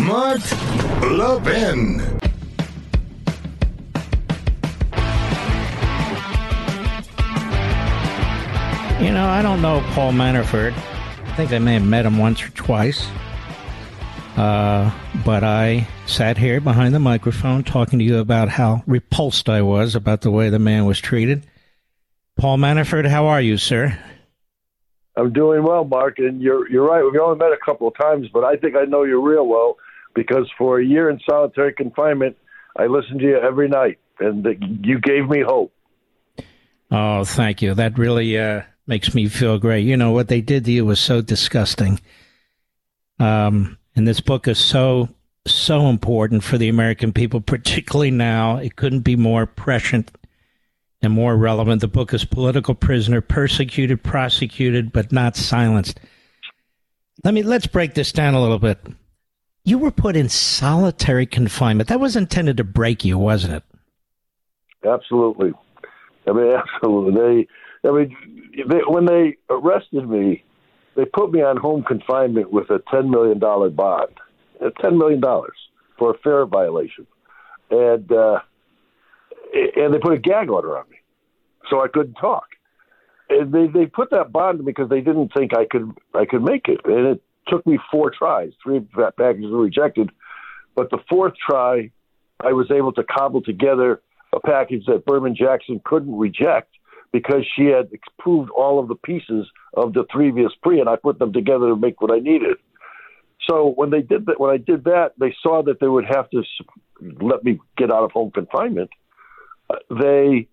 Mark Levin. You know, I don't know Paul Manafort. I think I may have met him once or twice. Uh, but I sat here behind the microphone talking to you about how repulsed I was about the way the man was treated. Paul Manafort, how are you, sir? I'm doing well, Mark, and you're you're right. We've only met a couple of times, but I think I know you real well because for a year in solitary confinement, I listened to you every night, and you gave me hope. Oh, thank you. That really uh, makes me feel great. You know what they did to you was so disgusting. Um, and this book is so so important for the American people, particularly now. It couldn't be more prescient and more relevant. The book is Political Prisoner, Persecuted, Prosecuted, but Not Silenced. Let me let's break this down a little bit. You were put in solitary confinement. That was intended to break you, wasn't it? Absolutely. I mean, absolutely. They, I mean, they, when they arrested me, they put me on home confinement with a ten million dollar bond, ten million dollars for a FARA violation, and uh, and they put a gag order on me, so I couldn't talk. And they they put that bond because they didn't think I could I could make it, and it took me four tries. Three packages were rejected, but the fourth try, I was able to cobble together a package that Berman Jackson couldn't reject because she had proved all of the pieces of the previous pre, and I put them together to make what I needed. So when they did that, when I did that, they saw that they would have to let me get out of home confinement. Uh, they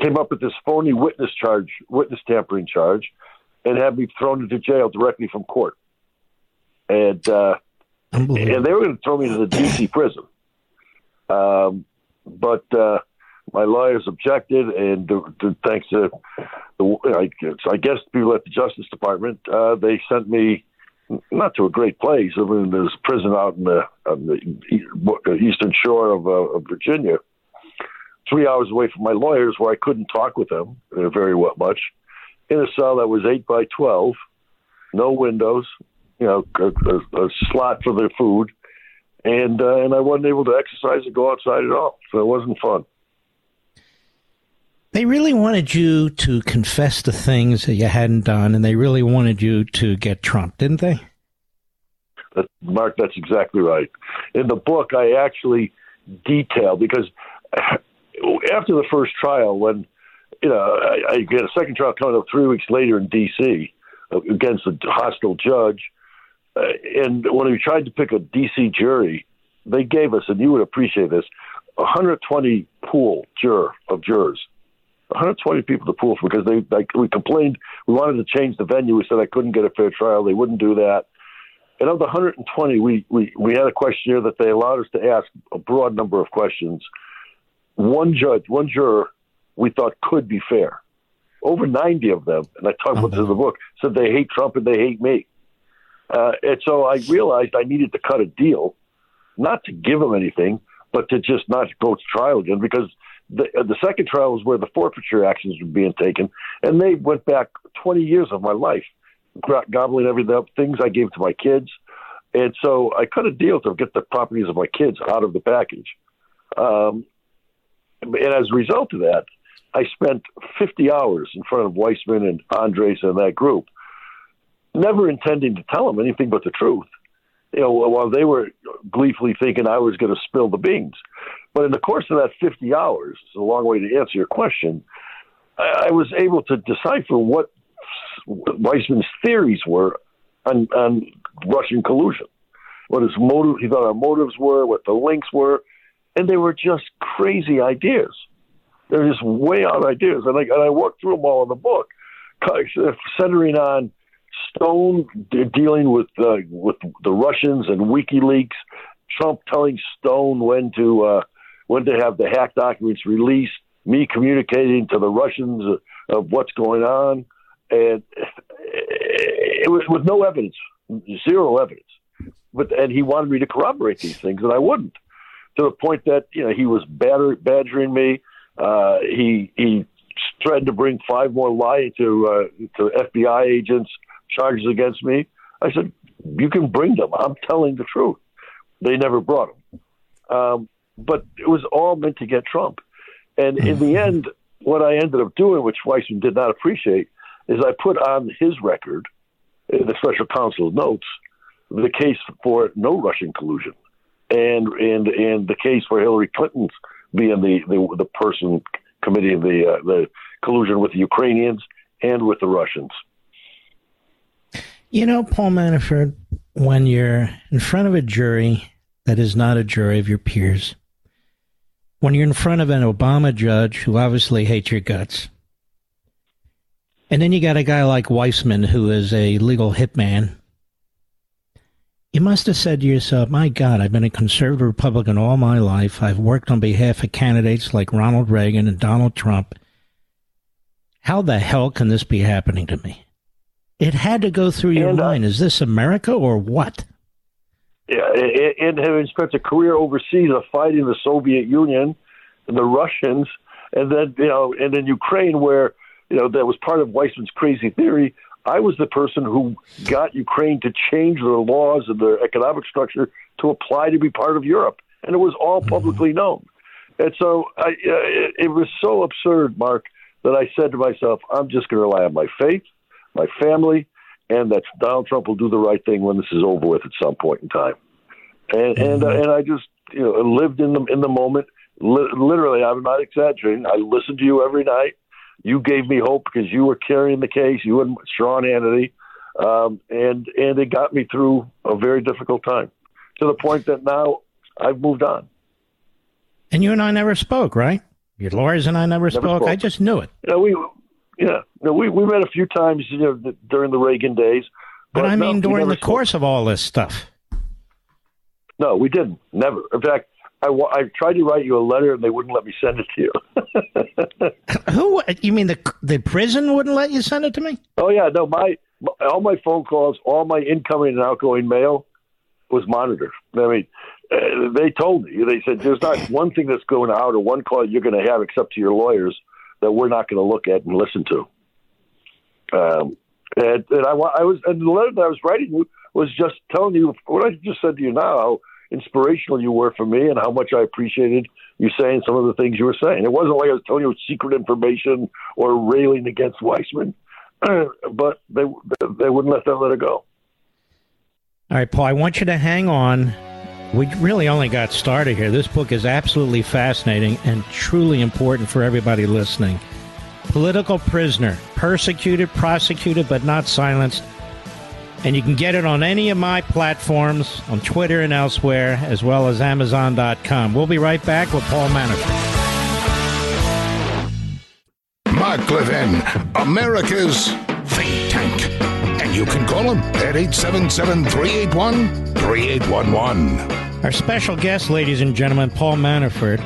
came up with this phony witness charge, witness tampering charge, and had me thrown into jail directly from court. And uh, and they were going to throw me to the D.C. prison. Um, but uh, my lawyers objected, and thanks to the, I guess, I guess people at the Justice Department, uh, they sent me not to a great place. I mean, there's a prison out in the, on the eastern shore of, uh, of Virginia, three hours away from my lawyers, where I couldn't talk with them uh, very much, in a cell that was eight by twelve, no windows, you know, a, a, a slot for their food, and uh, and I wasn't able to exercise or go outside at all, so it wasn't fun. They really wanted you to confess the things that you hadn't done, and they really wanted you to get Trump, didn't they? That, Mark, that's exactly right. In the book, I actually detail because after the first trial, when you know I, I get a second trial coming up three weeks later in D.C. against a hostile judge, uh, and when we tried to pick a D.C. jury, they gave us, and you would appreciate this, 120 pool juror of jurors 120 people to pool because they like we complained we wanted to change the venue. We said I couldn't get a fair trial. They wouldn't do that. And of the 120, we, we, we had a questionnaire that they allowed us to ask a broad number of questions. One judge, one juror, we thought could be fair. Over 90 of them, and I talked about this in the book, said they hate Trump and they hate me. Uh, and so I realized I needed to cut a deal, not to give them anything, but to just not go to trial again because the, uh, the second trial was where the forfeiture actions were being taken, and they went back 20 years of my life, gobbling everything the things I gave to my kids. And so I cut a deal to get the properties of my kids out of the package. Um, and as a result of that, I spent 50 hours in front of Weissmann and Andres and that group, never intending to tell them anything but the truth. You know, while they were gleefully thinking I was going to spill the beans. But in the course of that 50 hours, it's a long way to answer your question, I, I was able to decipher what Weissmann's theories were on, on Russian collusion, what his motive, he thought our motives were, what the links were, and they were just crazy ideas. They're just way out ideas, and I, and I worked through them all in the book, centering on Stone dealing with uh, with the Russians and WikiLeaks, Trump telling Stone when to uh, when to have the hacked documents released, me communicating to the Russians of what's going on, and it was with no evidence, zero evidence. But and he wanted me to corroborate these things, and I wouldn't. To the point that you know he was badgering me. Uh, he he threatened to bring five more lying to uh, to FBI agents charges against me. I said, "You can bring them. I'm telling the truth." they never brought them, Um, but it was all meant to get Trump. And in the end, what I ended up doing, which Weissmann did not appreciate, is I put on his record, the special counsel's notes, the case for no Russian collusion, and and and the case for Hillary Clinton's being the the, the person committing the uh, the collusion with the Ukrainians and with the Russians. You know, Paul Manafort, when you're in front of a jury that is not a jury of your peers, when you're in front of an Obama judge who obviously hates your guts, and then you got a guy like Weissmann who is a legal hitman, you must have said to yourself, my God, I've been a conservative Republican all my life. I've worked on behalf of candidates like Ronald Reagan and Donald Trump. How the hell can this be happening to me? It had to go through your And, uh, mind. Is this America or what? Yeah, and- having spent a career overseas of fighting the Soviet Union and the Russians, and then you know, and then Ukraine, where you know that was part of Weissmann's crazy theory. I was the person who got Ukraine to change their laws and their economic structure to apply to be part of Europe, and it was all publicly known. And so I, uh, it, it was so absurd, Mark, that I said to myself, "I'm just going to rely on my faith, my family, and that Donald Trump will do the right thing when this is over with at some point in time." And and uh, and I just you know lived in the in the moment. Li- literally, I'm not exaggerating. I listened to you every night. You gave me hope because you were carrying the case. You and Sean Hannity, um, and and it got me through a very difficult time to the point that now I've moved on. And you and I never spoke, right? Your lawyers and I never, spoke. spoke. I just knew it. You know, we yeah, no, we we met a few times you know during the Reagan days. But I mean, we during the spoke. course of all this stuff. No, we didn't. Never. In fact, I, I tried to write you a letter and they wouldn't let me send it to you. Who? You mean the the prison wouldn't let you send it to me? oh yeah, no, my, my all my phone calls, all my incoming and outgoing mail was monitored. I mean, uh, they told me they said there's not one thing that's going out or one call you're going to have except to your lawyers that we're not going to look at and listen to. Um, and, and I, wa- I was, and the letter that I was writing was just telling you what I just said to you now, inspirational you were for me and how much I appreciated you saying some of the things you were saying. It wasn't like I was telling you secret information or railing against Weissmann, but they they wouldn't let that let it go. All right, Paul, I want you to hang on. We really only got started here. This book is absolutely fascinating and truly important for everybody listening. Political Prisoner, persecuted, prosecuted, but not silenced. And you can get it on any of my platforms, on Twitter and elsewhere, as well as Amazon.com. We'll be right back with Paul Manafort. Mark Levin, America's think tank. And you can call him at 877 381 3811. Our special guest, ladies and gentlemen, Paul Manafort.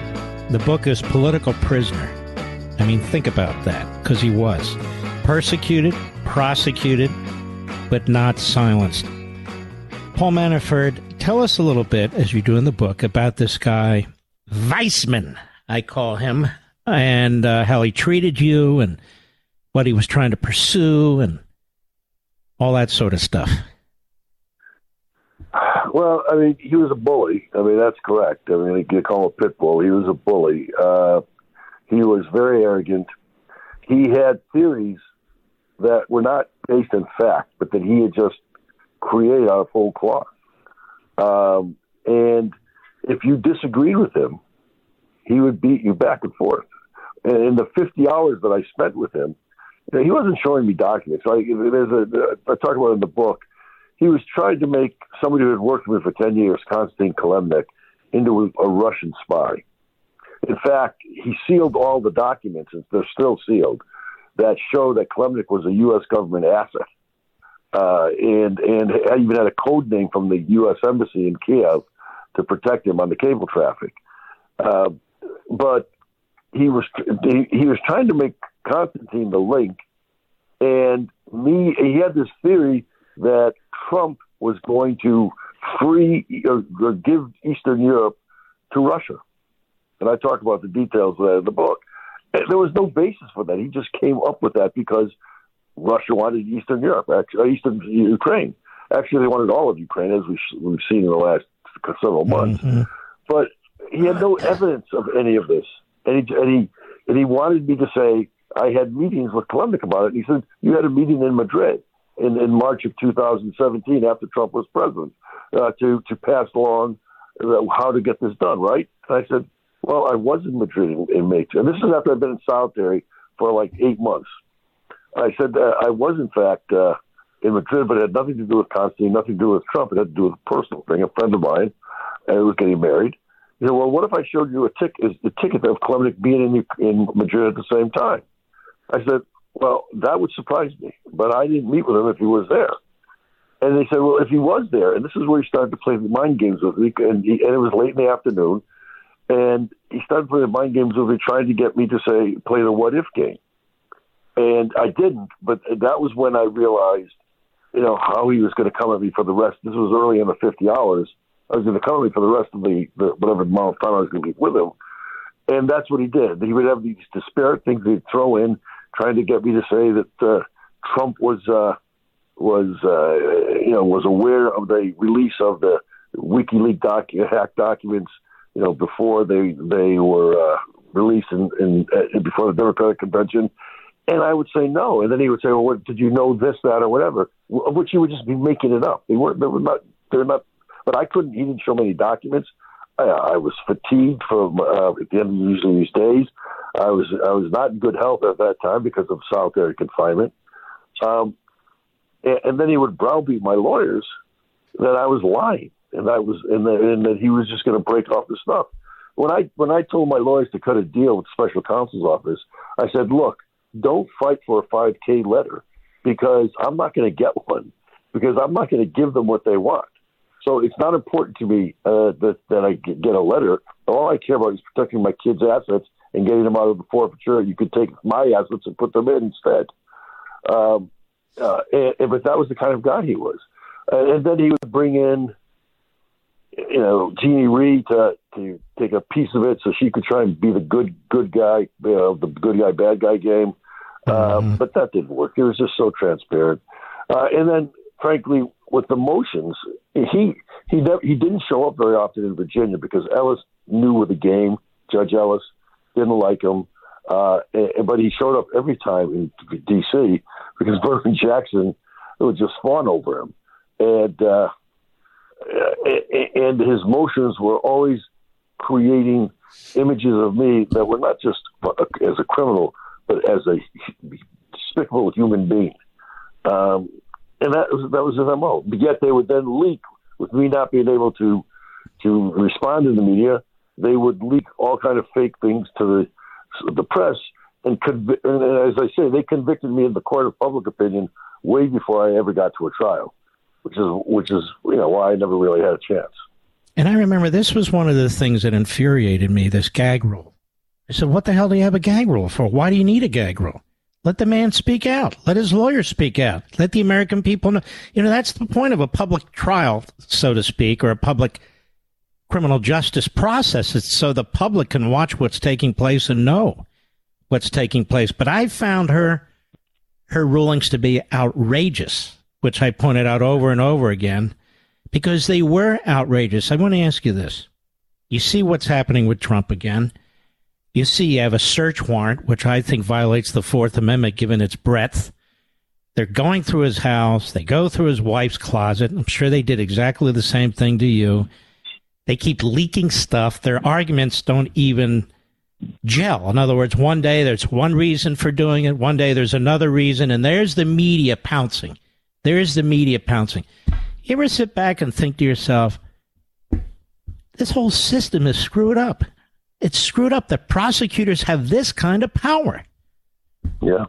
The book is Political Prisoner. I mean, think about that, because he was persecuted, prosecuted, but not silenced. Paul Manafort, tell us a little bit, as you do in the book, about this guy, Weissmann, I call him, and uh, how he treated you and what he was trying to pursue and all that sort of stuff. Well, I mean, he was a bully. I mean, that's correct. I mean, you call him a pit bull. He was a bully. Uh, he was very arrogant. He had theories that were not based in fact, but that he had just created out of whole cloth. Um, and if you disagreed with him, he would beat you back and forth. And in the 50 hours that I spent with him, you know, he wasn't showing me documents. Like there's a, I talk about in the book. He was trying to make somebody who had worked with me for 10 years, Konstantin Kilimnik, into a, a Russian spy. In fact, he sealed all the documents, and they're still sealed, that show that Kilimnik was a U.S. government asset. Uh, and and I even had a code name from the U.S. Embassy in Kiev to protect him on the cable traffic. Uh, but he was he, he was trying to make Constantine the link, and me he had this theory that Trump was going to free or, or give Eastern Europe to Russia, and I talk about the details of that in the book. There was no basis for that. He just came up with that because Russia wanted Eastern Europe, actually, Eastern Ukraine. Actually, they wanted all of Ukraine, as we've, we've seen in the last several months. Mm-hmm. But he had no evidence of any of this, and he, and he and he wanted me to say I had meetings with Kilimnik about it. He said you had a meeting in Madrid in, in March of 2017 after Trump was president uh, to to pass along uh, how to get this done, right? And I said, well, I was in Madrid in, in May, and this is after I've been in solitary for like eight months. I said uh, I was in fact uh, in Madrid, but it had nothing to do with Constantine, nothing to do with Trump. It had to do with a personal thing. A friend of mine and was getting married. He said, "Well, what if I showed you a ticket, is the ticket of Kilimnik being in in Madrid at the same time?" I said, "Well, that would surprise me, but I didn't meet with him if he was there." And they said, "Well, if he was there, and this is where he started to play mind games with me, and, he, and it was late in the afternoon, and he started playing mind games with me, trying to get me to say play the what if game." And I didn't, but that was when I realized, you know, how he was going to come at me for the rest. This was early in the 50 hours. I was going to come at me for the rest of the, the whatever amount of time I was going to be with him. And that's what he did. He would have these disparate things he'd throw in, trying to get me to say that uh, Trump was uh, was uh, you know was aware of the release of the WikiLeaks hack documents, you know, before they they were uh, released in, in uh, before the Democratic convention, and I would say no. And then he would say, well, what, did you know this, that, or whatever? Of Which he would just be making it up. They weren't, they were not, they're not, but I couldn't, he didn't show me any documents. I, I was fatigued from, uh, at the end of usually these days. I was, I was not in good health at that time because of solitary confinement. Um, and, and then he would browbeat my lawyers that I was lying and I was, and that, and that he was just going to break off the stuff. When I, when I told my lawyers to cut a deal with the special counsel's office, I said, look, don't fight for a 5K letter because I'm not going to get one because I'm not going to give them what they want. So it's not important to me uh, that that I get a letter. All I care about is protecting my kids' assets and getting them out of the forfeiture. You could take my assets and put them in instead. Um, uh, and, but that was the kind of guy he was. And then he would bring in, you know, Jeannie Rhee to to take a piece of it so she could try and be the good good guy, you know, the good guy bad guy game. Uh, mm-hmm. but that didn't work. It was just so transparent. Uh, and then, frankly, with the motions, he he never, he didn't show up very often in Virginia because Ellis knew with the game. Judge Ellis didn't like him, uh, and, but he showed up every time in D.C. because Berman Jackson would just fawn over him, and uh, and his motions were always creating images of me that were not just as a criminal, but as a despicable human being. Um, and that was that was his MO. But yet they would then leak with me not being able to to respond in the media. They would leak all kind of fake things to the the press, and, conv- and as I say, they convicted me in the court of public opinion way before I ever got to a trial, which is which is you know why I never really had a chance. And I remember this was one of the things that infuriated me. This gag rule. I said, "What the hell do you have a gag rule for? Why do you need a gag rule?" Let the man speak out. Let his lawyer speak out. Let the American people know. You know, that's the point of a public trial, so to speak, or a public criminal justice process. It's so the public can watch what's taking place and know what's taking place. But I found her, her rulings to be outrageous, which I pointed out over and over again, because they were outrageous. I want to ask you this. You see what's happening with Trump again. You see, you have a search warrant, which I think violates the Fourth Amendment given its breadth. They're going through his house. They go through his wife's closet. I'm sure they did exactly the same thing to you. They keep leaking stuff. Their arguments don't even gel. In other words, one day there's one reason for doing it, one day there's another reason, and there's the media pouncing. There's the media pouncing. You ever sit back and think to yourself, this whole system is screwed up? it's screwed up that prosecutors have this kind of power. Yeah.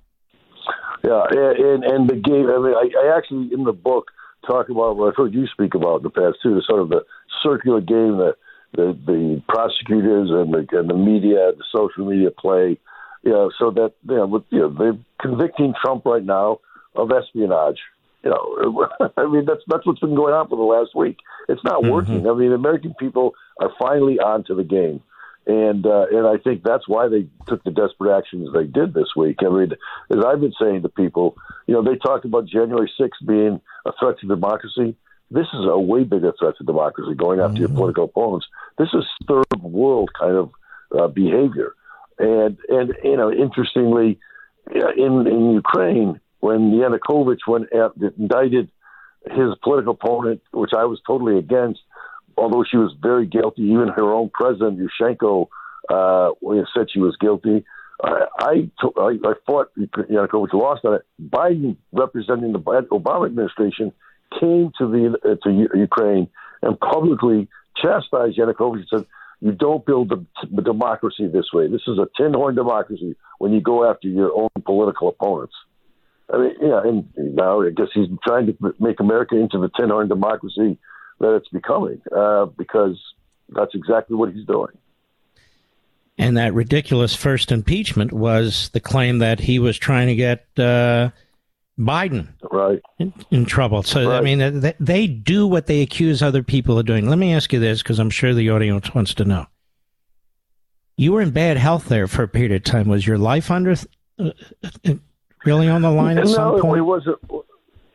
Yeah, and and the game. I mean, I, I actually in the book talk about what I've heard you speak about in the past too. The sort of the circular game that the the prosecutors and the and the media, the social media play. You know, so that you know, with, you know, they're convicting Trump right now of espionage. You know, I mean that's that's what's been going on for the last week. It's not mm-hmm. working. I mean, American people are finally onto the game and uh, and I think that's why they took the desperate actions they did this week. I mean, as I've been saying to people, you know, they talked about January 6th being a threat to democracy. this is a way bigger threat to democracy going after mm-hmm. your political opponents. This is third world kind of uh, behavior. And, and, you know, interestingly, in, in Ukraine, when Yanukovych went after, indicted his political opponent, which I was totally against, although she was very guilty, even her own president, Yushchenko, uh, said she was guilty. I, fought Yanukovych lost on it. Biden, representing the Obama administration, came to the uh, to Ukraine and publicly chastised Yanukovych and said, "You don't build the democracy this way. This is a tin horn democracy when you go after your own political opponents." I mean, yeah, and now I guess he's trying to make America into the tin horn democracy that it's becoming uh, because that's exactly what he's doing. And that ridiculous first impeachment was the claim that he was trying to get uh, Biden right in, in trouble. So right. I mean, they, they do what they accuse other people of doing. Let me ask you this, because I'm sure the audience wants to know. You were in bad health there for a period of time. Was your life under uh, uh really on the line at no, some point? it wasn't.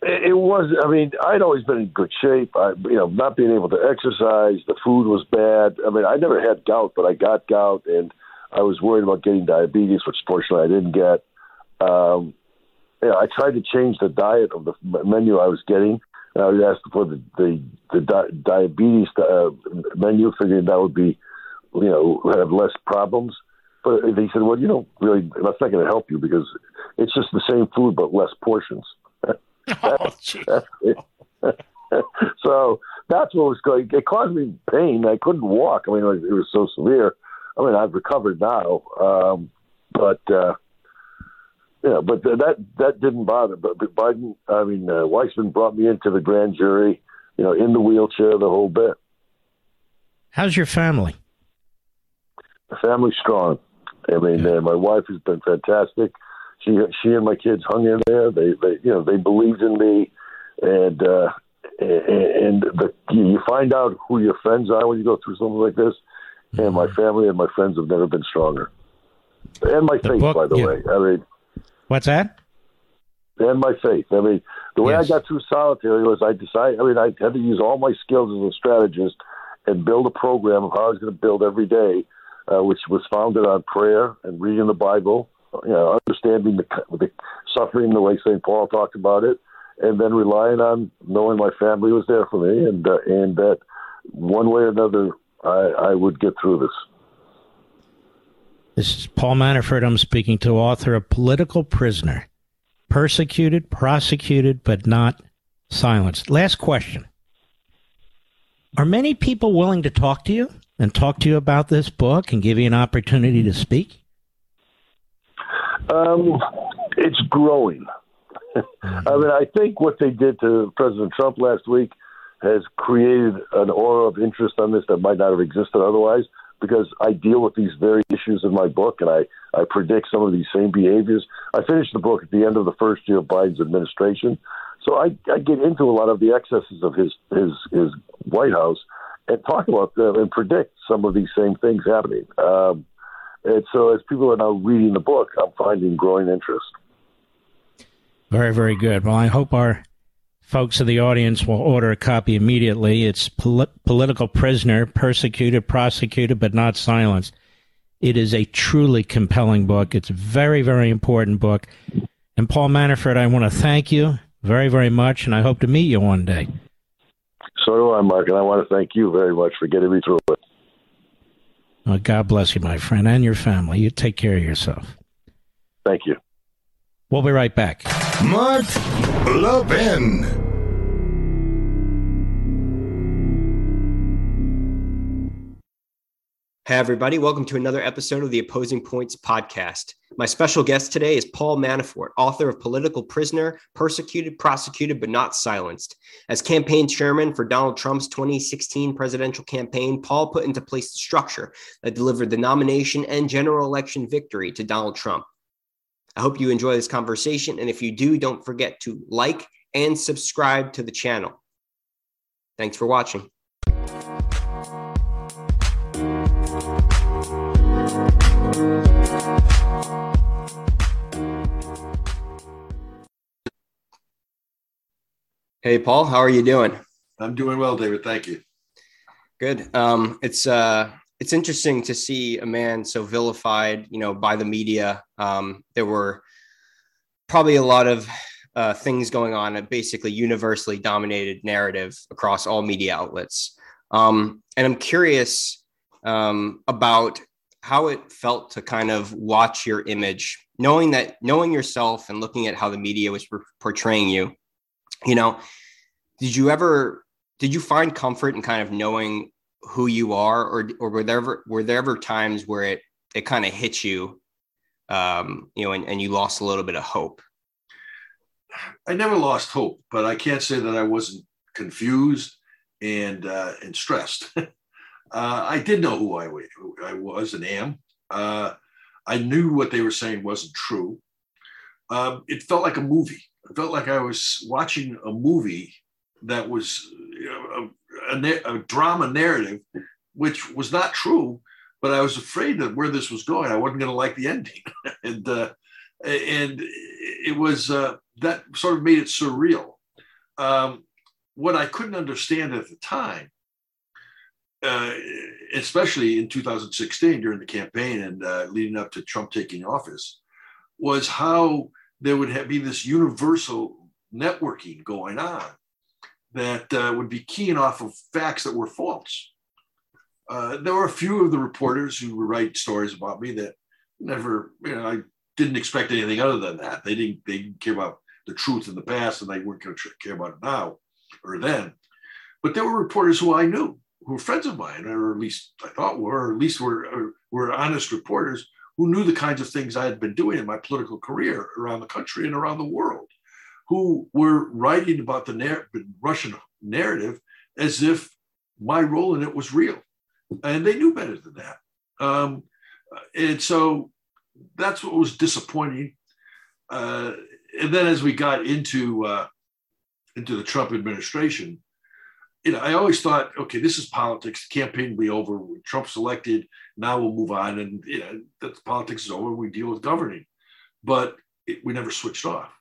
It was. I mean, I'd always been in good shape. I, you know, not being able to exercise, the food was bad. I mean, I never had gout, but I got gout, and I was worried about getting diabetes, which fortunately I didn't get. Um, you know, I tried to change the diet of the menu I was getting. And I was asked for the the, the di- diabetes uh, menu, figuring that would be, you know, have less problems. But they said, well, you don't really, that's not going to help you because it's just the same food but less portions. oh, so that's what was going. It caused me pain. I couldn't walk. I mean, it was so severe. I mean, I've recovered now, um, but uh, yeah, but that that didn't bother. But, but Biden, I mean, uh, Weissmann brought me into the grand jury. You know, in the wheelchair, the whole bit. How's your family? The family's strong. I mean, uh, my wife has been fantastic. She she and my kids hung in there. They they you know they believed in me, and uh, and the, you find out who your friends are when you go through something like this. And my mm-hmm. family and my friends have never been stronger. And my the faith, book, by the yeah. way. I mean, what's that? And my faith. I mean, the way yes. I got through solitary was I decided. I mean, I had to use all my skills as a strategist and build a program of how I was going to build every day, uh, which was founded on prayer and reading the Bible you know, understanding the, the suffering the way St. Paul talked about it, and then relying on knowing my family was there for me, and uh, and that one way or another I, I would get through this. This is Paul Manafort. I'm speaking to author of Political Prisoner, persecuted, prosecuted, but not silenced. Last question. Are many people willing to talk to you and talk to you about this book and give you an opportunity to speak? Um, it's growing. I mean, I think what they did to President Trump last week has created an aura of interest on this that might not have existed otherwise. Because I deal with these very issues in my book, and I, I predict some of these same behaviors. I finished the book at the end of the first year of Biden's administration, so I, I get into a lot of the excesses of his his his White House and talk about them and predict some of these same things happening. Um, and so, as people are now reading the book, I'm finding growing interest. Very, very good. Well, I hope our folks in the audience will order a copy immediately. It's Pol- Political Prisoner, Persecuted, Prosecuted, but Not Silenced. It is a truly compelling book. It's a very, very important book. And Paul Manafort, I want to thank you very, very much, and I hope to meet you one day. So do I, Mark, and I want to thank you very much for getting me through it. Well, God bless you, my friend, and your family. You take care of yourself. Thank you. We'll be right back. Mark Levin. Hey, everybody. Welcome to another episode of the Opposing Points podcast. My special guest today is Paul Manafort, author of Political Prisoner, Persecuted, Prosecuted, but Not Silenced. As campaign chairman for Donald Trump's 2016 presidential campaign, Paul put into place the structure that delivered the nomination and general election victory to Donald Trump. I hope you enjoy this conversation. And if you do, don't forget to like and subscribe to the channel. Thanks for watching. Hey, Paul, how are you doing? I'm doing well, David. Thank you. Good. Um, it's uh, it's interesting to see a man so vilified, you know, by the media. Um, there were probably a lot of uh, things going on, a basically universally dominated narrative across all media outlets. Um, and I'm curious um, about how it felt to kind of watch your image, knowing that, knowing yourself and looking at how the media was portraying you. You know, did you ever, did you find comfort in kind of knowing who you are, or or were there ever were there ever times where it it kind of hit you, um, you know, and, and you lost a little bit of hope? I never lost hope, but I can't say that I wasn't confused and uh, and stressed. uh, I did know who I, who I was and am. Uh, I knew what they were saying wasn't true. Um, it felt like a movie. It felt like I was watching a movie that was know, a, a, drama narrative, which was not true. But I was afraid that where this was going, I wasn't going to like the ending, and uh, and it was uh, that sort of made it surreal. Um, what I couldn't understand at the time, uh, especially in 2016 during the campaign and uh, leading up to Trump taking office, was how there would have, be this universal networking going on that uh, would be keying off of facts that were false. Uh, there were a few of the reporters who write stories about me that never, you know, I didn't expect anything other than that. They didn't, they didn't care about the truth in the past and they weren't going to care about it now or then. But there were reporters who I knew, who were friends of mine, or at least I thought were, or at least were, were honest reporters who knew the kinds of things I had been doing in my political career around the country and around the world who were writing about the narr- Russian narrative as if my role in it was real. And they knew better than that. Um, and so that's what was disappointing. Uh, and then as we got into uh, into the Trump administration, you know, I always thought, okay, this is politics. The campaign will be over. Trump's elected. Now we'll move on, and you know, that politics is over. We deal with governing, but it, we never switched off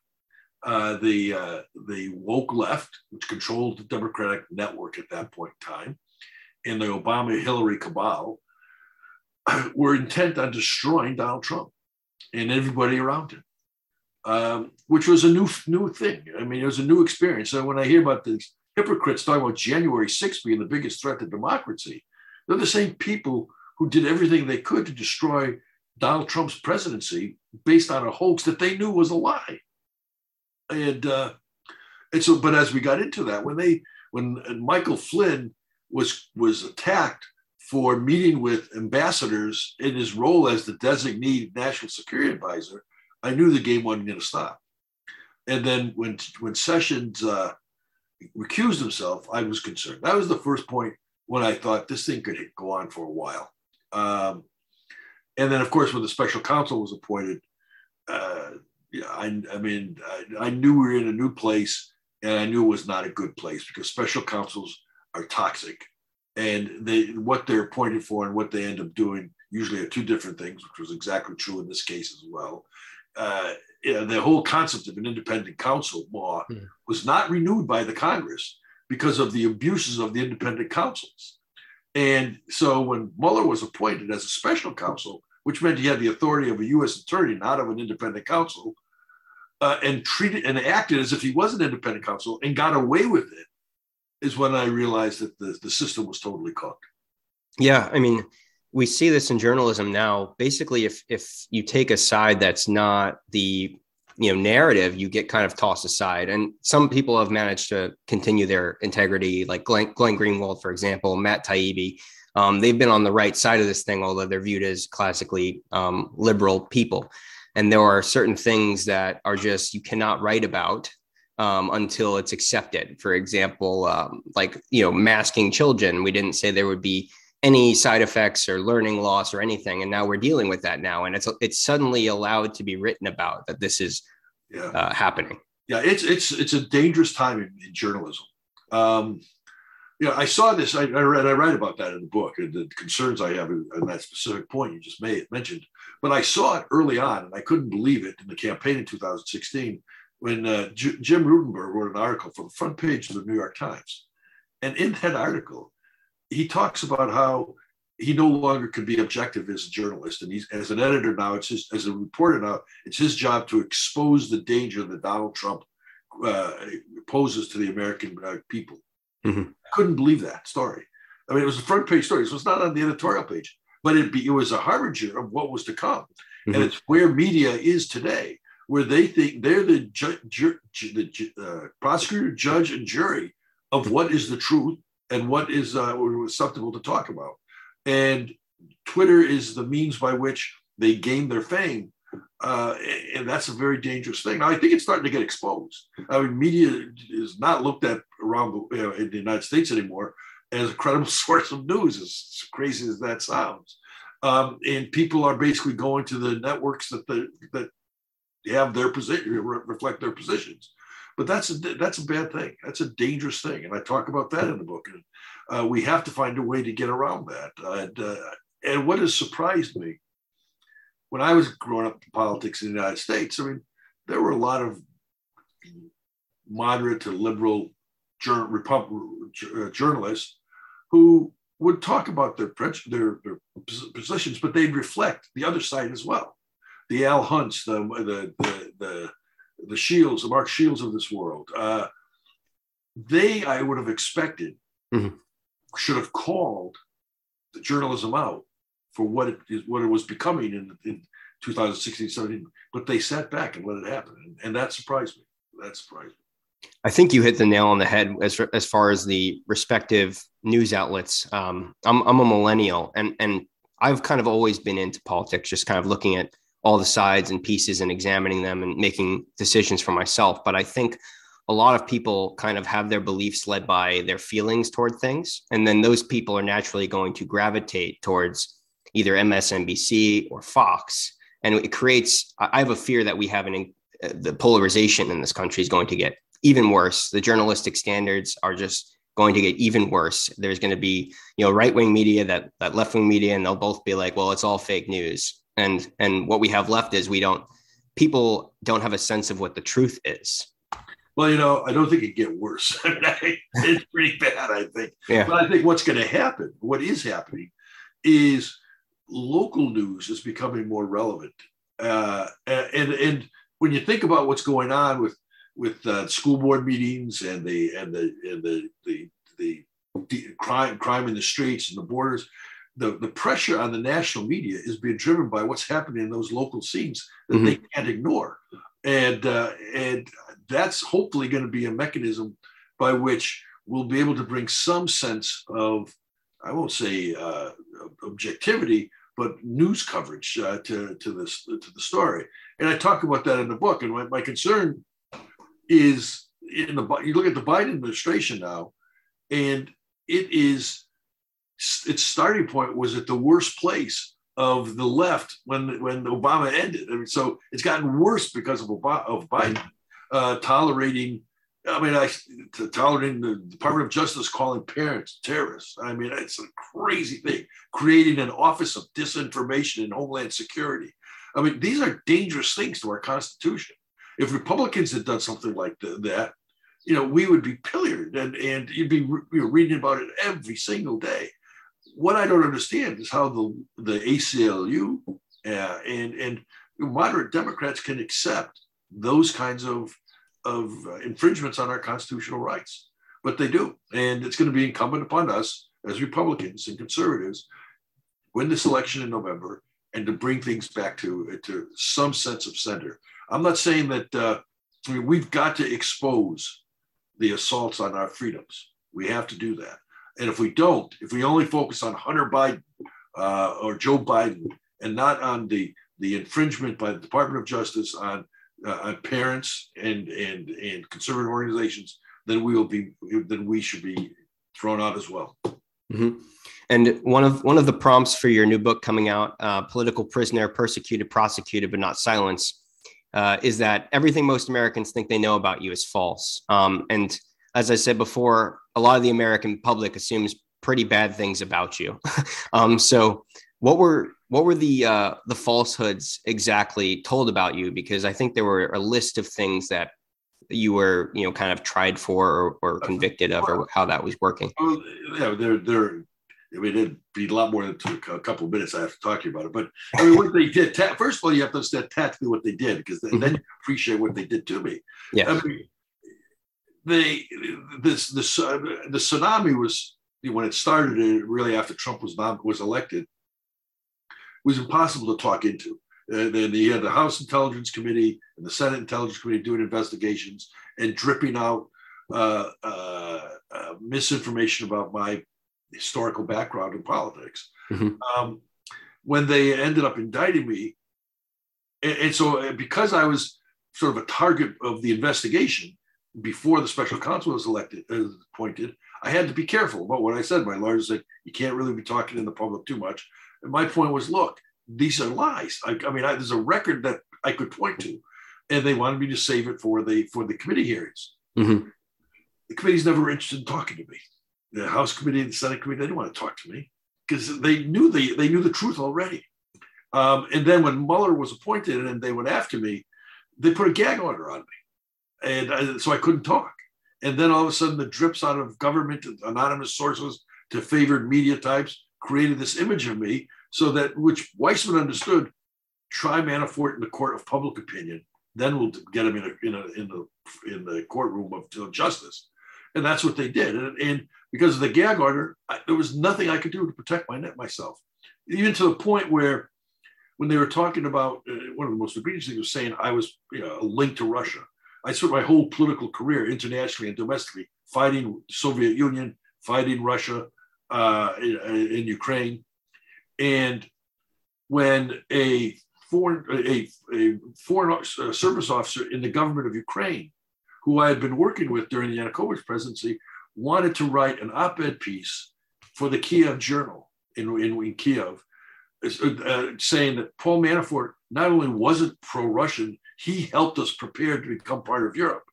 uh, the uh, the woke left, which controlled the Democratic network at that point in time, and the Obama Hillary cabal were intent on destroying Donald Trump and everybody around him, um, which was a new new thing. I mean, it was a new experience. So when I hear about these hypocrites talking about January 6th being the biggest threat to democracy, they're the same people who did everything they could to destroy Donald Trump's presidency based on a hoax that they knew was a lie and uh, and so, but as we got into that, when they when Michael Flynn was was attacked for meeting with ambassadors in his role as the designee national security advisor, I knew the game wasn't going to stop. And then when when Sessions uh, recused himself, I was concerned. That was the first point when I thought this thing could go on for a while. Um, and then, of course, when the special counsel was appointed, uh, yeah, I, I mean, I, I, knew we were in a new place and I knew it was not a good place because special counsels are toxic and they what they're appointed for and what they end up doing usually are two different things, which was exactly true in this case as well. Uh, yeah, the whole concept of an independent counsel law mm. was not renewed by the Congress because of the abuses of the independent counsels. And so when Mueller was appointed as a special counsel, which meant he had the authority of a U.S. attorney, not of an independent counsel, uh, and treated and acted as if he was an independent counsel and got away with it is when I realized that the, the system was totally cooked. Yeah. I mean, we see this in journalism now. Basically, if if you take a side that's not the you know narrative, you get kind of tossed aside. And some people have managed to continue their integrity, like Glenn, Glenn Greenwald, for example, Matt Taibbi. Um, they've been on the right side of this thing, although they're viewed as classically um, liberal people and there are certain things that are just you cannot write about um, until it's accepted. For example, um, like you know, masking children, we didn't say there would be any side effects or learning loss or anything, and now we're dealing with that now, and it's it's suddenly allowed to be written about that this is yeah. uh, happening. Yeah, it's it's it's a dangerous time in, in journalism. Um, you know, I saw this. I, I, read. I write about that in the book and the concerns I have on that specific point you just made mentioned. But I saw it early on, and I couldn't believe it in the campaign in 2016 when uh, J- Jim Rutenberg wrote an article for the front page of the New York Times, And in that article, he talks about how he no longer can be objective as a journalist. And he's as an editor now, it's his as a reporter now, it's his job to expose the danger that Donald Trump uh, poses to the American uh, people. Mm-hmm. I couldn't believe that story. I mean, it was a front page story. So it's not on the editorial page, but it, be, it was a harbinger of what was to come. Mm-hmm. And it's where media is today, where they think they're the, ju- ju- the uh, prosecutor, judge, and jury of what is the truth and what is uh, acceptable to talk about. And Twitter is the means by which they gain their fame. Uh, and that's a very dangerous thing. Now, I think it's starting to get exposed. I mean, media is not looked at around the, you know, in the United States anymore as a credible source of news, as crazy as that sounds. Um, and people are basically going to the networks that the, that have their position reflect their positions. But that's a that's a bad thing. That's a dangerous thing, and I talk about that in the book. And uh, we have to find a way to get around that. And, uh, and what has surprised me when I was growing up in politics in the United States, I mean, there were a lot of moderate to liberal jur- uh, journalists who would talk about their, their, their positions, but they'd reflect the other side as well. The Al Hunts, the the the the, the Shields, the Mark Shields of this world. Uh, they, I would have expected, mm-hmm should have called the journalism out for what it is, what it was becoming in, in 2016, 17, but they sat back and let it happen. And, and that surprised me. That surprised me. I think you hit the nail on the head as, as far as the respective news outlets. Um, I'm, I'm a millennial and, and I've kind of always been into politics, just kind of looking at all the sides and pieces and examining them and making decisions for myself. But I think a lot of people kind of have their beliefs led by their feelings toward things. And then those people are naturally going to gravitate towards either MSNBC or Fox. And it creates, I have a fear that we have an, uh, the polarization in this country is going to get even worse. The journalistic standards are just going to get even worse. There's going to be, you know, right wing media, that, that left wing media, and they'll both be like, well, it's all fake news. And, and what we have left is we don't, people don't have a sense of what the truth is well, you know, I don't think it get worse. it's pretty bad, I think. Yeah. But I think what's going to happen, what is happening, is local news is becoming more relevant. Uh, and and when you think about what's going on with with uh, school board meetings and the and the and the the, the, the crime crime in the streets and the borders, the, the pressure on the national media is being driven by what's happening in those local scenes that mm-hmm. they can't ignore and uh, and that's hopefully going to be a mechanism by which we'll be able to bring some sense of I won't say uh, objectivity, but news coverage uh, to to this to the story. And I talk about that in the book. And my, my concern is in the you look at the Biden administration now, and it is its starting point was at the worst place of the left when when Obama ended. I mean, so it's gotten worse because of Obama, of Biden uh, tolerating. I mean, I tolerating the Department of Justice calling parents terrorists. I mean, it's a crazy thing. Creating an office of disinformation and Homeland Security. I mean, these are dangerous things to our Constitution. If Republicans had done something like the, that, you know, we would be pilloried, and and you'd be know, reading about it every single day what I don't understand is how the the ACLU uh, and and moderate Democrats can accept those kinds of of infringements on our constitutional rights, but they do, and it's going to be incumbent upon us as Republicans and conservatives win this election in November and to bring things back to to some sense of center. I'm not saying that uh, I mean, we've got to expose the assaults on our freedoms. We have to do that. And if we don't, if we only focus on Hunter Biden uh, or Joe Biden and not on the, the infringement by the Department of Justice on, uh, on parents and, and, and conservative organizations, then we will be then we should be thrown out as well. Mm-hmm. And one of one of the prompts for your new book coming out, uh, "Political Prisoner: Persecuted, Prosecuted, but Not Silenced," uh, is that everything most Americans think they know about you is false. Um, and as I said before, a lot of the American public assumes pretty bad things about you. um, so, what were what were the uh, the falsehoods exactly told about you? Because I think there were a list of things that you were, you know, kind of tried for or, or convicted of, or how that was working? Well, yeah, they're they're. I mean, it'd be a lot more than a couple of minutes. I have to talk to you about it. But I mean, what they did. Ta- first of all, you have to understand tactically what they did, because then, mm-hmm. then you appreciate what they did to me. Yeah. I mean, they this this uh, the tsunami was when it started. Really, after Trump was was elected, was impossible to talk into. And then you had the House Intelligence Committee and the Senate Intelligence Committee doing investigations and dripping out uh, uh, uh, misinformation about my historical background in politics. Mm-hmm. Um, when they ended up indicting me, and, and so uh, because I was sort of a target of the investigation before the special counsel was elected, uh, appointed, I had to be careful about what I said. My lawyer said, you can't really be talking in the public too much. And my point was, look, these are lies. I, I mean, I, there's a record that I could point to, and they wanted me to save it for the for the committee hearings. Mm-hmm. The committee's never interested in talking to me. The House committee, and the Senate committee, they didn't want to talk to me because they knew the they knew the truth already. Um, and then when Mueller was appointed and they went after me, they put a gag order on me, and I, so I couldn't talk. And then all of a sudden, the drips out of government anonymous sources to favored media types created this image of me so that which Weissmann understood, try Manafort in the court of public opinion, then we'll get him in, a, in, a, in the in the courtroom of justice, and that's what they did. And, and because of the gag order, I, there was nothing I could do to protect my net myself, even to the point where when they were talking about uh, one of the most egregious things was saying I was you know, a link to Russia. I spent my whole political career internationally and domestically fighting Soviet Union, fighting Russia uh, in, in Ukraine, and when a foreign a, a foreign service officer in the government of Ukraine, who I had been working with during the Yanukovych presidency, wanted to write an op-ed piece for the Kiev Journal in, in, in Kiev, uh, saying that Paul Manafort not only wasn't pro-Russian, he helped us prepare to become part of Europe.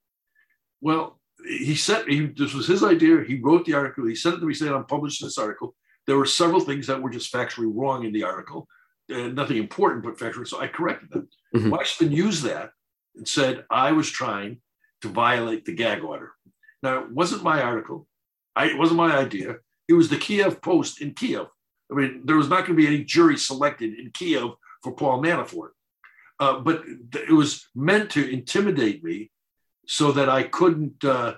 Well, he said he, this was his idea. He wrote the article. He sent it to me saying, "I'm publishing this article." There were several things that were just factually wrong in the article, uh, nothing important, but factually. So I corrected them. mm hmm used that and said I was trying to violate the gag order. Now, it wasn't my article. I, it wasn't my idea. It was the Kiev Post in Kiev. I mean, there was not going to be any jury selected in Kiev for Paul Manafort. Uh, but it was meant to intimidate me so that I couldn't, uh,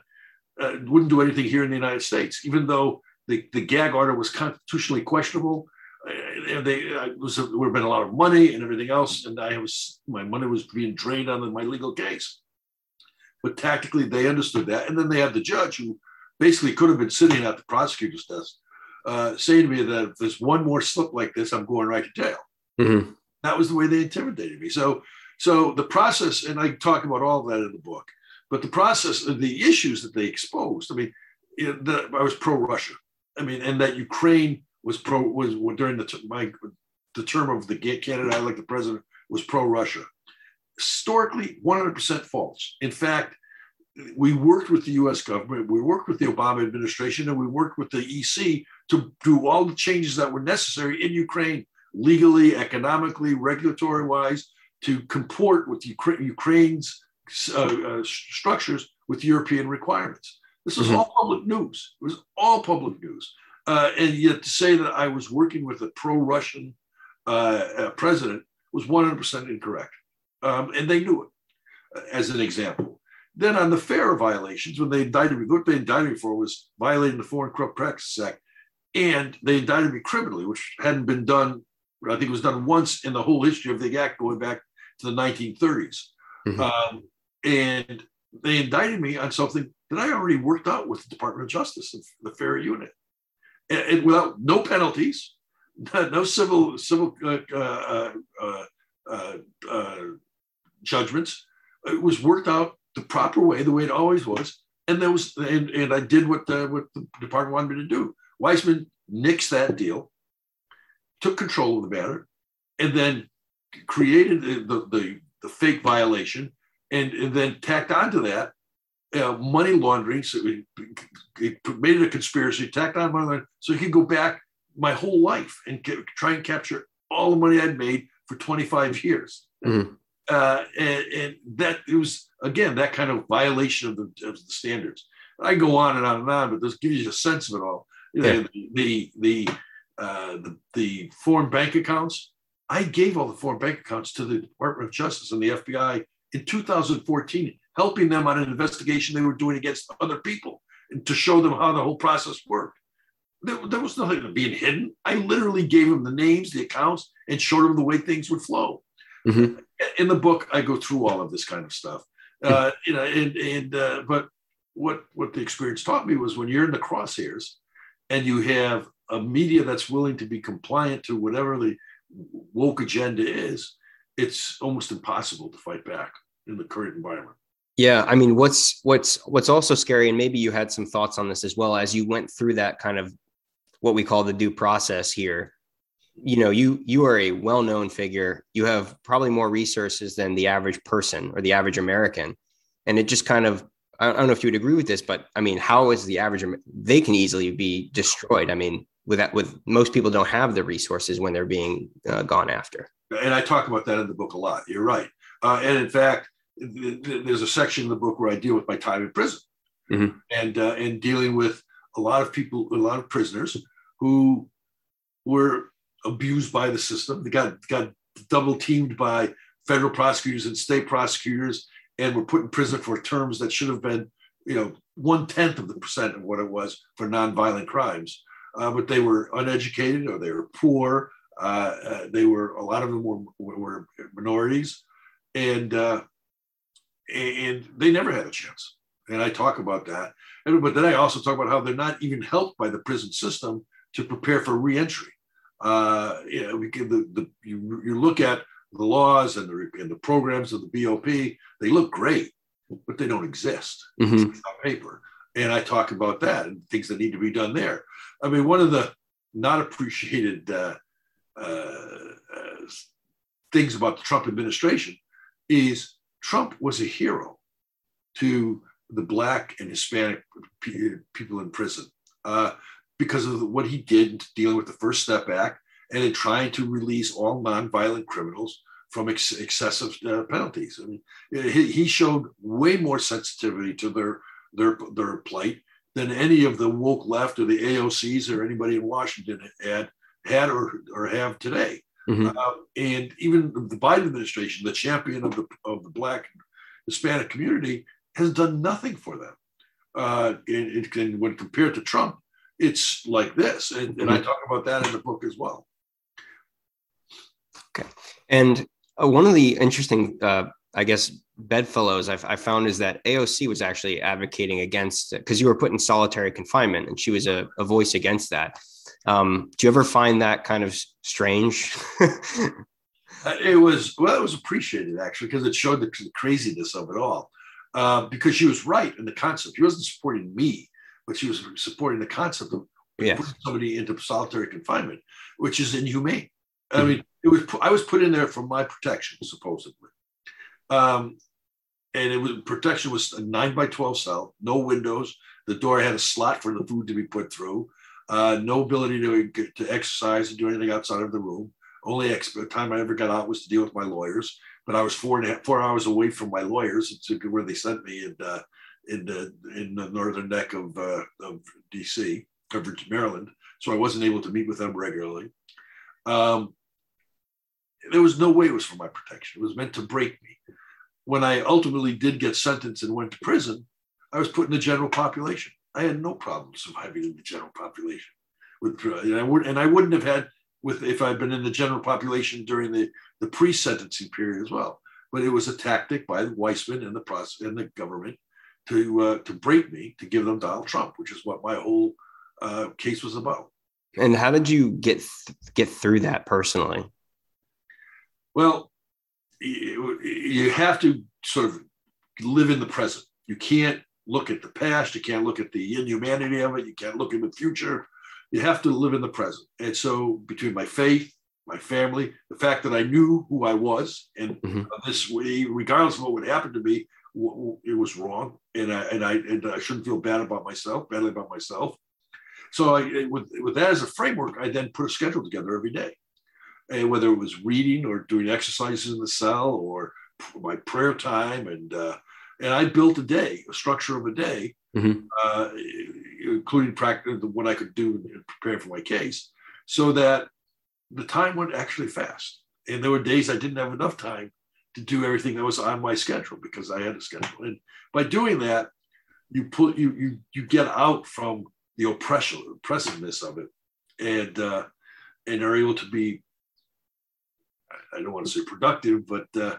uh, wouldn't do anything here in the United States, even though the, the gag order was constitutionally questionable. Uh, they was would have been a lot of money and everything else, and I was my money was being drained on my legal case. But tactically, they understood that, and then they had the judge who basically could have been sitting at the prosecutor's desk, uh, saying to me that if there's one more slip like this, I'm going right to jail. Mm-hmm. That was the way they intimidated me. So, so the process, and I talk about all of that in the book, but the process, the issues that they exposed. I mean, the, I was pro-Russia. I mean, and that Ukraine was pro was during the my the term of the candidate I like the president was pro-Russia. Historically, 100% false. In fact, we worked with the U.S. government, we worked with the Obama administration, and we worked with the EC to do all the changes that were necessary in Ukraine, legally, economically, regulatory-wise, to comport with Ukraine's uh, uh, structures with European requirements. This was mm-hmm. all public news. It was all public news. Uh, and yet to say that I was working with a pro-Russian uh, uh president was 100% incorrect. Um, and they knew it, uh, as an example. Then on the FARA violations, when they indicted me, what they indicted me for was violating the Foreign Corrupt Practices Act. And they indicted me criminally, which hadn't been done, I think it was done once in the whole history of the act going back to the 1930s. Mm-hmm. Um, and they indicted me on something that I already worked out with the Department of Justice, the FARA unit, and, and without no penalties, no civil civil uh, uh, uh, uh, uh, judgments. It was worked out the proper way, the way it always was, and there was, and, and I did what the, what the department wanted me to do. Weissmann nixed that deal, took control of the matter, and then created the, the, the fake violation, and, and then tacked onto that uh, money laundering. So he, he, made it a conspiracy, tacked on money laundering, so he could go back my whole life and try and capture all the money I'd made for 25 years. Mm-hmm. uh, and, and, that it was again that kind of violation of the, of the standards. I go on and on and on, but this gives you a sense of it all. Yeah. The the the, uh, the the foreign bank accounts. I gave all the foreign bank accounts to the Department of Justice and the FBI in 2014, helping them on an investigation they were doing against other people and to show them how the whole process worked. There, there was nothing being hidden. I literally gave them the names, the accounts, and showed them the way things would flow. Mm-hmm. In the book, I go through all of this kind of stuff. Uh, you know, and, and uh, but what what the experience taught me was when you're in the crosshairs and you have a media that's willing to be compliant to whatever the woke agenda is, it's almost impossible to fight back in the current environment. Yeah, I mean, what's what's what's also scary, and maybe you had some thoughts on this as well as you went through that kind of what we call the due process here. You know, you you are a well-known figure. You have probably more resources than the average person or the average American, and it just kind of I don't know if you would agree with this, but I mean, how is the average? They can easily be destroyed. I mean, with that, with most people don't have the resources when they're being uh, gone after. And I talk about that in the book a lot. You're right. Uh, and in fact, there's a section in the book where I deal with my time in prison mm-hmm. and uh, and dealing with a lot of people, a lot of prisoners who were abused by the system. They got got double teamed by federal prosecutors and state prosecutors, and were put in prison for terms that should have been, you know, one tenth of the percent of what it was for nonviolent crimes. Uh, but they were uneducated or they were poor. Uh, uh they were a lot of them were, were minorities, and uh, and they never had a chance. And I talk about that. And, but then I also talk about how they're not even helped by the prison system to prepare for reentry. Uh, you know, the, the, you, you look at the laws and the, and the programs of the BOP, they look great, but they don't exist mm-hmm. on paper. And I talk about that and things that need to be done there. I mean, one of the not appreciated uh, uh, uh things about the Trump administration is Trump was a hero to the Black and Hispanic people in prison uh, because of what he did dealing with the First Step Act and in trying to release all nonviolent criminals from ex- excessive uh, penalties. I mean, he, he, showed way more sensitivity to their their their plight than any of the woke left or the AOCs or anybody in Washington had had or, or have today. Mm-hmm. Uh, and even the Biden administration, the champion of the of the Black Hispanic community, has done nothing for them. Uh, and, and, when compared to Trump, it's like this, and, and mm-hmm. I talk about that in the book as well. Okay, and uh, one of the interesting, uh, I guess, bedfellows I've, I found is that AOC was actually advocating against because you were put in solitary confinement, and she was a, a voice against that. Um, do you ever find that kind of strange? Uh, it was well, it was appreciated actually because it showed the craziness of it all. Uh, because she was right in the concept. She wasn't supporting me, but she was supporting the concept of yes. putting somebody into solitary confinement, which is inhumane. Mm-hmm. I mean, it was I was put in there for my protection, supposedly. Um, and it was protection was a nine by twelve cell, no windows. The door had a slot for the food to be put through uh, no ability to, to exercise and do anything outside of the room. Only ex- time I ever got out was to deal with my lawyers. But I was four and a half, four hours away from my lawyers to where they sent me in uh, in the in the northern neck of uh, of D.C. of Maryland. So I wasn't able to meet with them regularly. Um, there was no way it was for my protection. It was meant to break me. When I ultimately did get sentenced and went to prison, I was put in the general population. I had no problem surviving in the general population. With and I would and I wouldn't have had with if I'd been in the general population during the the pre-sentencing period as well. But it was a tactic by Weissmann and the process and the government to uh, to break me to give them Donald Trump, which is what my whole uh, case was about. And how did you get th- get through that personally? Well, you, have to sort of live in the present. You can't look at the past, you can't look at the inhumanity of it, you can't look in the future. You have to live in the present. And so, between my faith, my family, the fact that I knew who I was, and mm-hmm. this way, regardless of what would happen to me, it was wrong, and I and I and I shouldn't feel bad about myself, badly about myself. So, I, with with that as a framework, I then put a schedule together every day, and whether it was reading or doing exercises in the cell or my prayer time, and uh, and I built a day, a structure of a day, mm-hmm. uh, including practice what I could do in preparing for my case, so that the time went actually fast. And there were days I didn't have enough time to do everything that was on my schedule because I had a schedule. And by doing that, you put you you you get out from the oppression oppressiveness of it, and uh, and are able to be I don't want to say productive, but uh,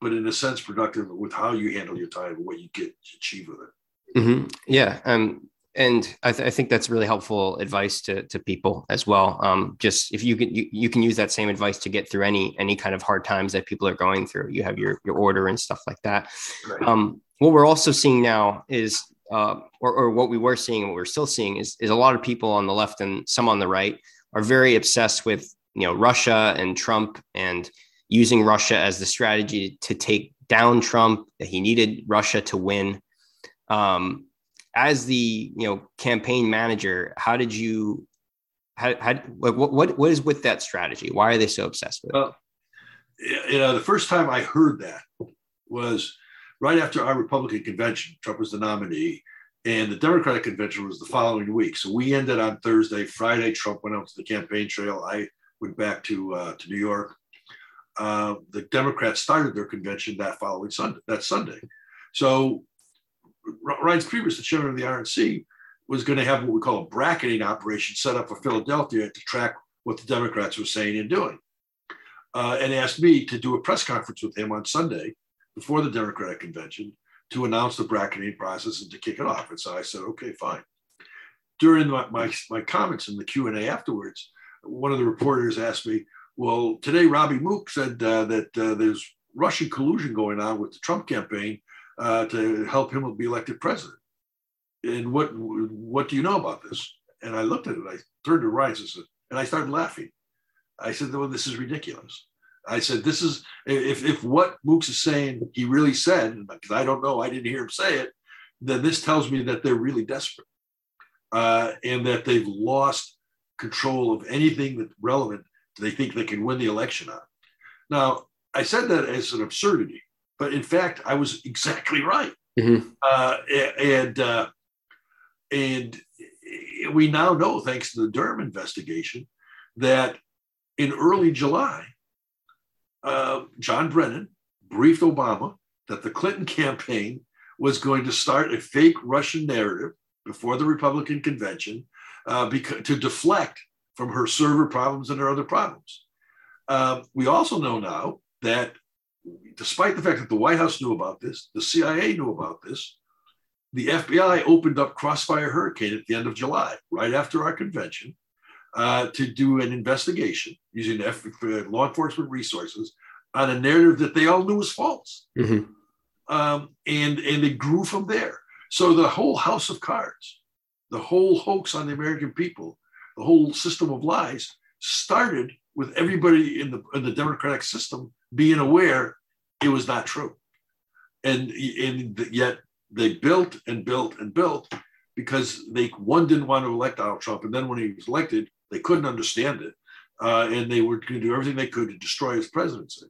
but in a sense productive with how you handle your time and what you get to achieve with it. Mm-hmm. Yeah, um, and I, th- I, think that's really helpful advice to, to people as well. Um, just if you can you, you can use that same advice to get through any any kind of hard times that people are going through. You have your your order and stuff like that. Right. Um, what we're also seeing now is uh, or, or, what we were seeing and what we're still seeing is, is a lot of people on the left and some on the right are very obsessed with you know Russia and Trump and using Russia as the strategy to take down Trump. That he needed Russia to win. Um, as the you know campaign manager, how did you? How, how what, what what is with that strategy? Why are they so obsessed with it? Well, you know, the first time I heard that was right after our Republican convention. Trump was the nominee, and the Democratic convention was the following week. So we ended on Thursday. Friday, Trump went out to the campaign trail. I went back to uh, to New York. Uh, the Democrats started their convention that following Sunday. That Sunday. So Reince Priebus, the chairman of the RNC, was going to have what we call a bracketing operation set up for Philadelphia to track what the Democrats were saying and doing, uh, and asked me to do a press conference with him on Sunday before the Democratic convention to announce the bracketing process and to kick it off. And so I said, okay, fine. During my, my, my comments in the Q&A afterwards, one of the reporters asked me, well, today Robbie Mook said uh, that uh, there's Russian collusion going on with the Trump campaign uh, to help him be elected president. And what what do you know about this? And I looked at it. I turned to Reince and said, and I started laughing. I said, well, this is ridiculous. I said, this is, if, if what Mooks is saying he really said, because I don't know, I didn't hear him say it, then this tells me that they're really desperate uh, and that they've lost control of anything that's relevant they think they can win the election on. Now, I said that as an absurdity, but in fact, I was exactly right. Mm-hmm. Uh, and uh, and we now know, thanks to the Durham investigation, that in early July, uh, John Brennan briefed Obama that the Clinton campaign was going to start a fake Russian narrative before the Republican convention uh, because, to deflect from her server problems and her other problems. Uh, we also know now that despite the fact that the White House knew about this, the CIA knew about this, the FBI opened up Crossfire Hurricane at the end of July, right after our convention, uh, to do an investigation using F- law enforcement resources on a narrative that they all knew was false. Mm-hmm. Um, and, and it grew from there. So the whole house of cards, the whole hoax on the American people, the whole system of lies started with everybody in the, in the democratic system being aware it was not true. And, and yet they built and built and built because they one didn't want to elect Donald Trump, and then when he was elected, they couldn't understand it, uh, and they were going to do everything they could to destroy his presidency.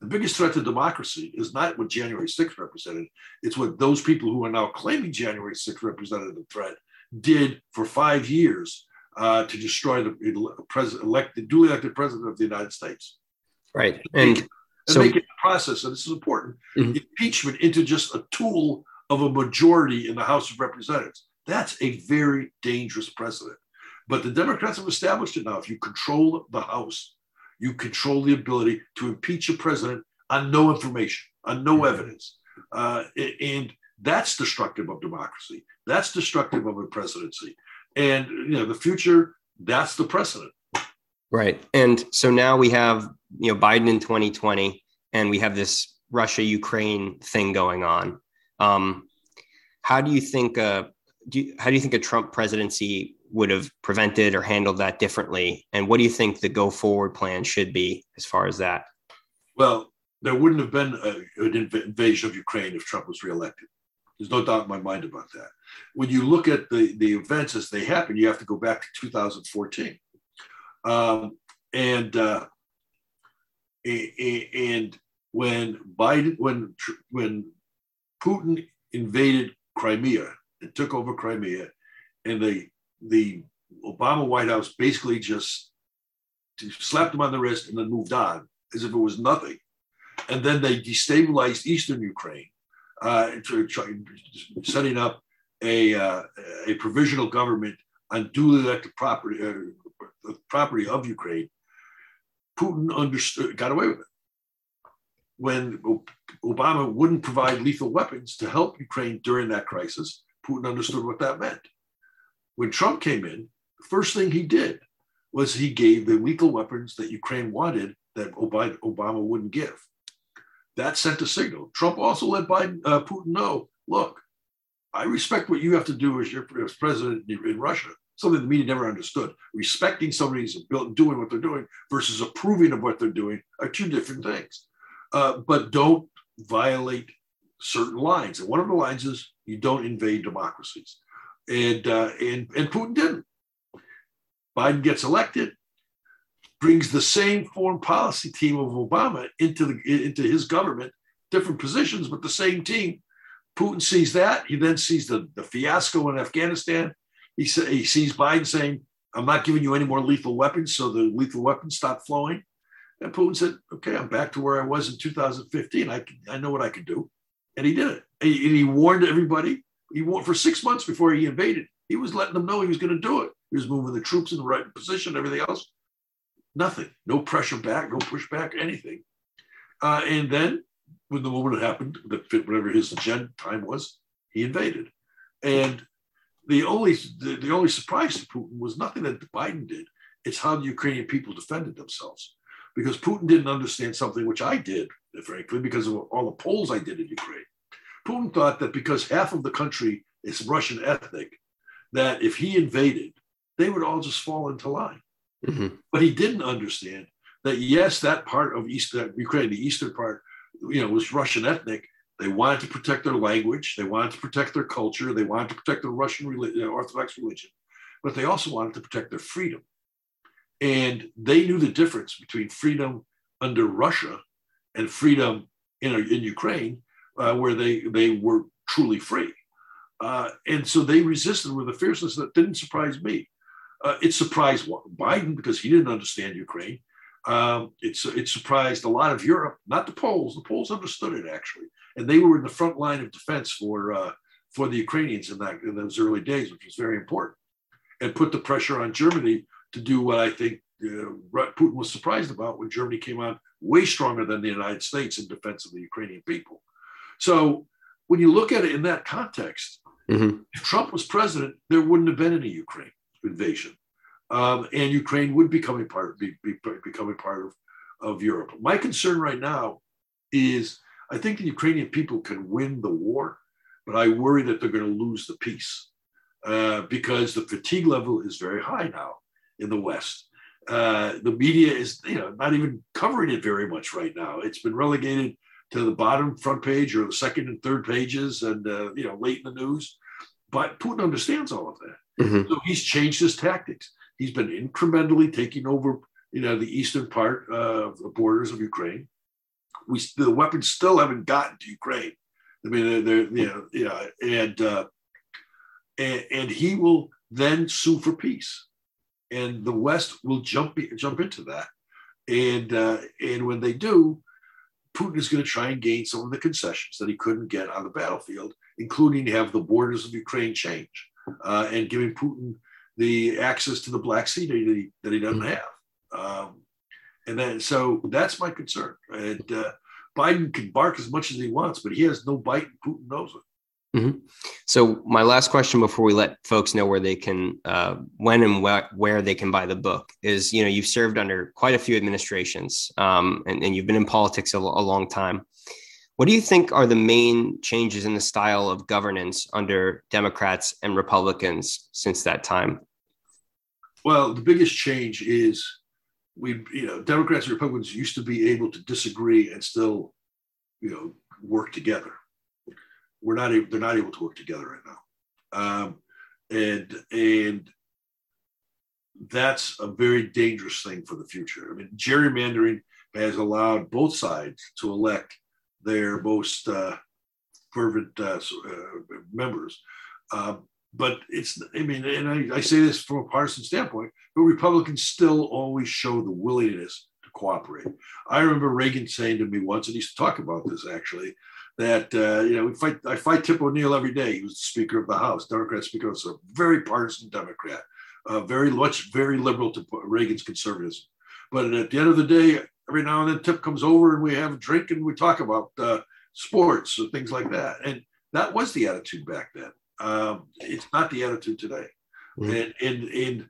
The biggest threat to democracy is not what January 6th represented; it's what those people who are now claiming January 6th represented the threat did for five years uh, to destroy the president, elected, duly elected president of the United States. Right, and, and so, make it a process, and this is important, mm-hmm. impeachment into just a tool of a majority in the House of Representatives. That's a very dangerous precedent. But the Democrats have established it now. If you control the House, you control the ability to impeach a president on no information, on no mm-hmm. evidence. Uh, and that's destructive of democracy. That's destructive of a presidency. And you know, the future, that's the precedent. Right. And so now we have, you know, Biden in 2020, and we have this Russia Ukraine thing going on. Um, how do you think uh, do you, how do you think a Trump presidency would have prevented or handled that differently? And what do you think the go forward plan should be as far as that? Well, there wouldn't have been a, an invasion of Ukraine if Trump was reelected. There's no doubt in my mind about that. When you look at the, the events as they happen, you have to go back to 2014. Um, and uh, and when Biden, when when Putin invaded Crimea and took over Crimea, and the the Obama White House basically just slapped him on the wrist and then moved on as if it was nothing, and then they destabilized eastern Ukraine, uh, setting up a uh, a provisional government on duly elected property uh, property of Ukraine. Putin understood, got away with it when Obama wouldn't provide lethal weapons to help Ukraine during that crisis, Putin understood what that meant. When Trump came in, the first thing he did was he gave the lethal weapons that Ukraine wanted that Obama wouldn't give. That sent a signal. Trump also let Biden, uh, Putin know look, I respect what you have to do as your as president in Russia, something the media never understood. Respecting somebody's doing what they're doing versus approving of what they're doing are two different things uh, but don't violate certain lines. And one of the lines is you don't invade democracies. And, uh, and, and Putin didn't. Biden gets elected, brings the same foreign policy team of Obama into, the, into his government, different positions, but the same team. Putin sees that. He then sees the, the fiasco in Afghanistan. He, say, he sees Biden saying, I'm not giving you any more lethal weapons. So the lethal weapons stop flowing. And Putin said, okay, I'm back to where I was in 2015. I, can, I know what I can do. And he did it. And he, and he warned everybody. He warned for six months before he invaded. He was letting them know he was going to do it. He was moving the troops in the right position, everything else. Nothing. No pressure back, no pushback, anything. Uh, and then when the moment happened that fit whatever his agenda time was, he invaded. And the only the, the only surprise to Putin was nothing that Biden did. It's how the Ukrainian people defended themselves because Putin didn't understand something which I did, frankly, because of all the polls I did in Ukraine. Putin thought that because half of the country is Russian ethnic, that if he invaded, they would all just fall into line. Mm-hmm. But he didn't understand that yes, that part of East Ukraine, the eastern part, you know, was Russian ethnic. They wanted to protect their language, they wanted to protect their culture, they wanted to protect the Russian Orthodox religion, but they also wanted to protect their freedom. And they knew the difference between freedom under Russia and freedom in, in Ukraine, uh, where they, they were truly free. Uh, and so they resisted with a fierceness that didn't surprise me. Uh, it surprised Biden because he didn't understand Ukraine. Um, it's, it surprised a lot of Europe, not the Poles. The Poles understood it actually, and they were in the front line of defense for uh, for the Ukrainians in that in those early days, which was very important, and put the pressure on Germany to do what I think uh, Putin was surprised about when Germany came out way stronger than the United States in defense of the Ukrainian people. So when you look at it in that context, mm-hmm. if Trump was president, there wouldn't have been any Ukraine invasion, um, and Ukraine would become a part be, be, becoming part of, of Europe. My concern right now is I think the Ukrainian people can win the war, but I worry that they're going to lose the peace uh, because the fatigue level is very high now in the West. Uh, the media is, you know, not even covering it very much right now. It's been relegated to the bottom front page or the second and third pages, and uh, you know, late in the news. But Putin understands all of that, mm-hmm. so he's changed his tactics. He's been incrementally taking over, you know, the eastern part of the borders of Ukraine. We the weapons still haven't gotten to Ukraine. I mean, they're, they're you know, know, and, uh, and and he will then sue for peace and the West will jump jump into that. And uh, and when they do, Putin is going to try and gain some of the concessions that he couldn't get on the battlefield, including have the borders of Ukraine change uh, and giving Putin the access to the Black Sea that he, that he doesn't mm-hmm. have. Um, and then so that's my concern. And uh, Biden can bark as much as he wants, but he has no bite, and Putin knows it. Mm-hmm. So my last question before we let folks know where they can, uh, when and wh- where they can buy the book is, you know, you've served under quite a few administrations um, and, and, you've been in politics a, a, long time. What do you think are the main changes in the style of governance under Democrats and Republicans since that time? Well, the biggest change is we, you know, Democrats and Republicans used to be able to disagree and still, you know, work together we're not able, they're not able to work together right now. Um, and and that's a very dangerous thing for the future. I mean, gerrymandering has allowed both sides to elect their most uh, fervent uh, uh, members. Uh, but it's, I mean, and I, I, say this from a partisan standpoint, but Republicans still always show the willingness to cooperate. I remember Reagan saying to me once, and he used to talk about this actually, that uh, you know we fight. I fight Tip O'Neill every day. He was the Speaker of the House, Democrat Speaker. Was a very partisan Democrat, uh, very much very liberal to Reagan's conservatism. But at the end of the day, every now and then Tip comes over and we have a drink and we talk about uh, sports or things like that. And that was the attitude back then. Um, it's not the attitude today. Mm-hmm. And, and and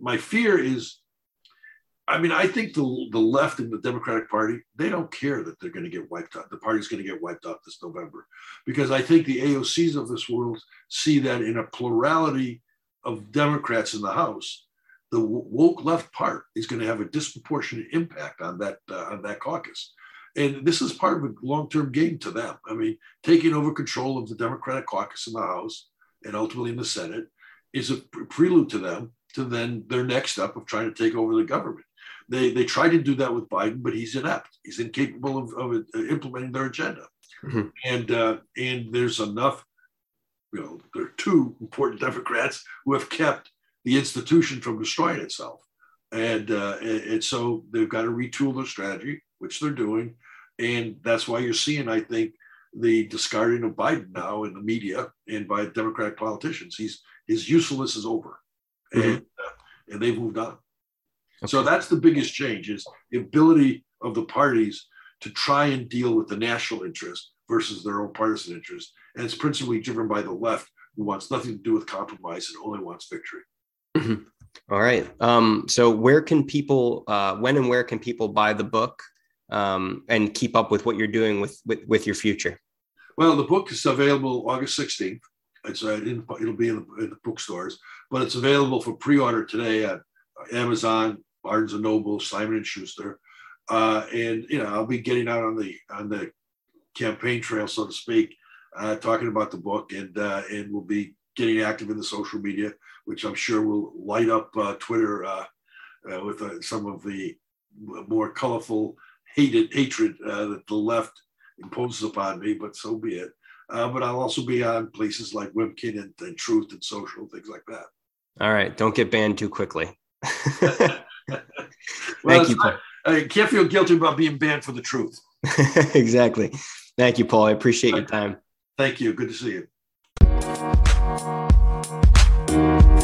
my fear is I mean, I think the the left in the Democratic Party they don't care that they're going to get wiped out. The party's going to get wiped out this November, because I think the AOCs of this world see that in a plurality of Democrats in the House, the woke left part is going to have a disproportionate impact on that uh, on that caucus. And this is part of a long term game to them. I mean, taking over control of the Democratic caucus in the House and ultimately in the Senate is a prelude to them to then their next step of trying to take over the government. They they tried to do that with Biden, but he's inept. He's incapable of, of implementing their agenda. Mm-hmm. And uh, and there's enough. You know, there are two important Democrats who have kept the institution from destroying itself, and uh, and, so they've got to retool their strategy, which they're doing, and that's why you're seeing, I think, the discarding of Biden now in the media and by Democratic politicians. He's his usefulness is over, mm-hmm. and uh, and they've moved on. Okay. So that's the biggest change is the ability of the parties to try and deal with the national interest versus their own partisan interest. And it's principally driven by the left, who wants nothing to do with compromise and only wants victory. All right. Um, so where can people, uh, when and where can people buy the book um, and keep up with what you're doing with, with, with your future? Well, the book is available August 16th. It's uh, in, it'll be in the, in the bookstores, but it's available for pre-order today at Amazon, Barnes and Noble, Simon and Schuster, uh, and you know I'll be getting out on the on the campaign trail, so to speak, uh, talking about the book, and uh, and we'll be getting active in the social media, which I'm sure will light up uh, Twitter uh, uh, with some of the more colorful hated hatred that the left imposes upon me. But so be it. but I'll also be on places like Webkin and, and Truth and Social things like that. All right, don't get banned too quickly. Thank you. Paul. I can't feel guilty about being banned for the truth. exactly. Thank you, Paul. I appreciate your time. Thank you. Good to see you.